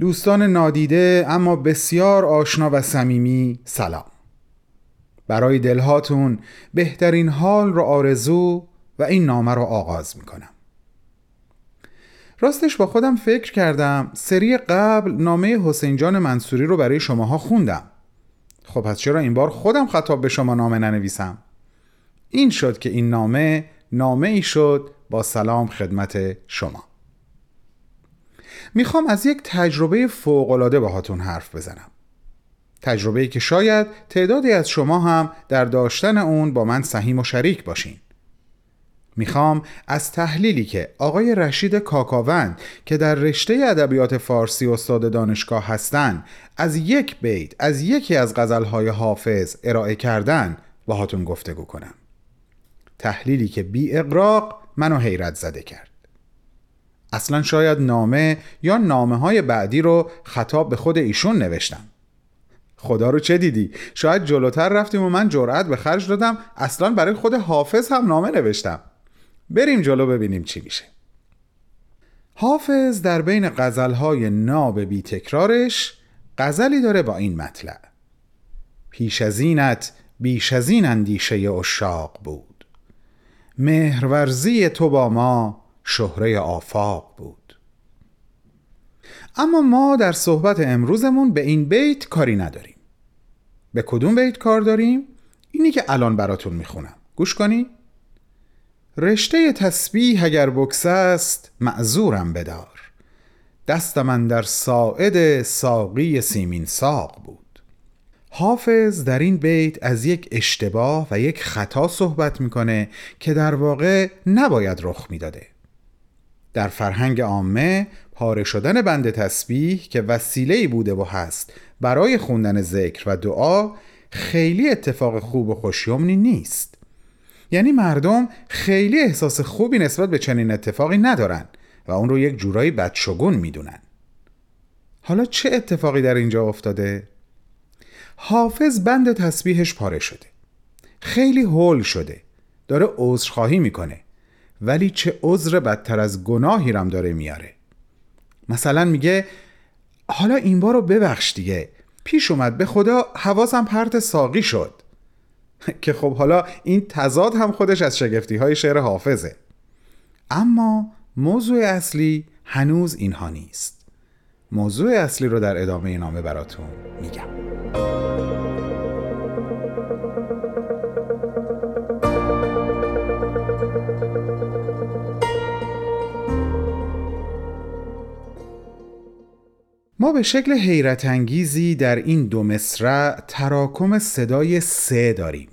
دوستان نادیده اما بسیار آشنا و صمیمی سلام. برای دلهاتون بهترین حال رو آرزو و این نامه رو آغاز می‌کنم. راستش با خودم فکر کردم سری قبل نامه حسین جان منصوری رو برای شماها خوندم. خب پس چرا این بار خودم خطاب به شما نامه ننویسم؟ این شد که این نامه نامه ای شد با سلام خدمت شما. می‌خوام از یک تجربه فوقالعاده باهاتون حرف بزنم. تجربه که شاید تعدادی از شما هم در داشتن اون با من سهیم و شریک باشین. می‌خوام از تحلیلی که آقای رشید کاکاوند که در رشته ادبیات فارسی استاد دانشگاه هستن از یک بیت از یکی از غزلهای حافظ ارائه کردن باهاتون گفتگو کنم. تحلیلی که بی اقراق منو حیرت زده کرد. اصلا شاید نامه یا نامه های بعدی رو خطاب به خود ایشون نوشتم. خدا رو چه دیدی؟ شاید جلوتر رفتیم و من جرأت به خرج دادم اصلا برای خود حافظ هم نامه نوشتم. بریم جلو ببینیم چی میشه. حافظ در بین غزلهای ناب بی تکرارش غزلی داره با این مطلع. پیش از اینت بیش از این اندیشه اشاق بود. مهرورزی تو با ما شهره آفاق بود. اما ما در صحبت امروزمون به این بیت کاری نداریم. به کدوم بیت کار داریم؟ اینی که الان براتون می‌خونم. گوش کنی؟ رشته تسبیح اگر بکس است معذورم بدار. دست من در ساعد ساقی سیمین ساق بود. حافظ در این بیت از یک اشتباه و یک خطا صحبت می‌کنه که در واقع نباید رخ می‌داده. در فرهنگ عامه پاره شدن بند تسبیح که وسیله بوده و هست برای خوندن ذکر و دعا خیلی اتفاق خوب و خوشیومنی نیست. یعنی مردم خیلی احساس خوبی نسبت به چنین اتفاقی ندارن و اون رو یک جورایی بدشگون می‌دونن. حالا چه اتفاقی در اینجا افتاده؟ حافظ بند تسبیحش پاره شده. خیلی هول شده. داره عذرخواهی می‌کنه. ولی چه عذر بدتر از گناهی رم داره میاره. مثلا میگه حالا این بار رو ببخش دیگه. پیش اومد به خدا حواسم پرت ساقی شد. که خب حالا این تضاد هم خودش از شگفتی های شعر حافظه. اما موضوع اصلی هنوز اینها نیست. موضوع اصلی رو در ادامه نامه براتون میگم. ما به شکل حیرت انگیزی در این دو مصرع تراکم صدای سه داریم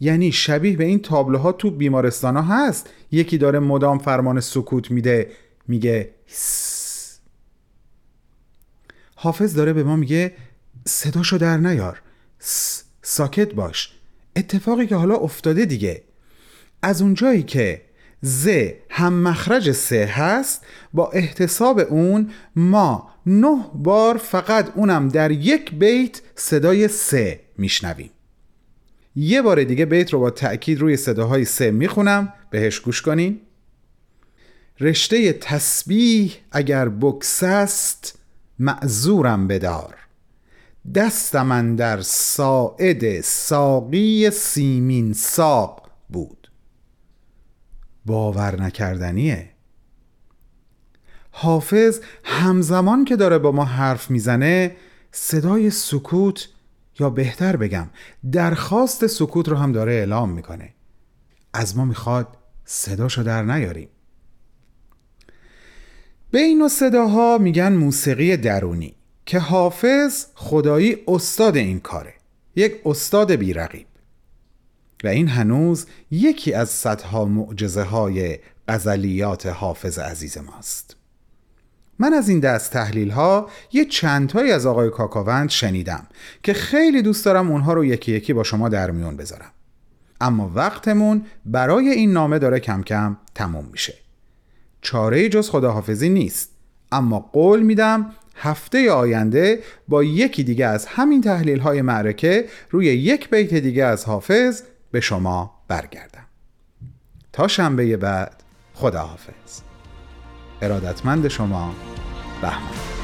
یعنی شبیه به این تابلوها تو بیمارستان ها هست یکی داره مدام فرمان سکوت میده میگه س. حافظ داره به ما میگه صداشو در نیار س. ساکت باش اتفاقی که حالا افتاده دیگه از اونجایی که ز هم مخرج سه هست با احتساب اون ما نه بار فقط اونم در یک بیت صدای سه میشنویم. یه بار دیگه بیت رو با تأکید روی صداهای سه می‌خونم. بهش گوش کنین. رشته تسبیح اگر بکس است معذورم بدار. من در ساعد ساقی سیمین ساق بود. باور نکردنیه؟ حافظ همزمان که داره با ما حرف می‌زنه صدای سکوت یا بهتر بگم درخواست سکوت رو هم داره اعلام می‌کنه. از ما می‌خواد صداشو در نیاریم. به این صداها میگن موسیقی درونی که حافظ خدایی استاد این کاره یک استاد بیرقیب. و این هنوز یکی از صدها معجزه های غزلیات حافظ عزیز ماست. من از این دست تحلیل ها یه چندتایی از آقای کاکاوند شنیدم که خیلی دوست دارم اونها رو یکی یکی با شما در میون بذارم. اما وقتمون برای این نامه داره کم کم تموم میشه. چاره جز خداحافظی نیست اما قول میدم هفته آینده با یکی دیگه از همین تحلیل های معرکه روی یک بیت دیگه از حافظ به شما برگردم. تا شنبه بعد خداحافظ. ارادتمند شما بهمن.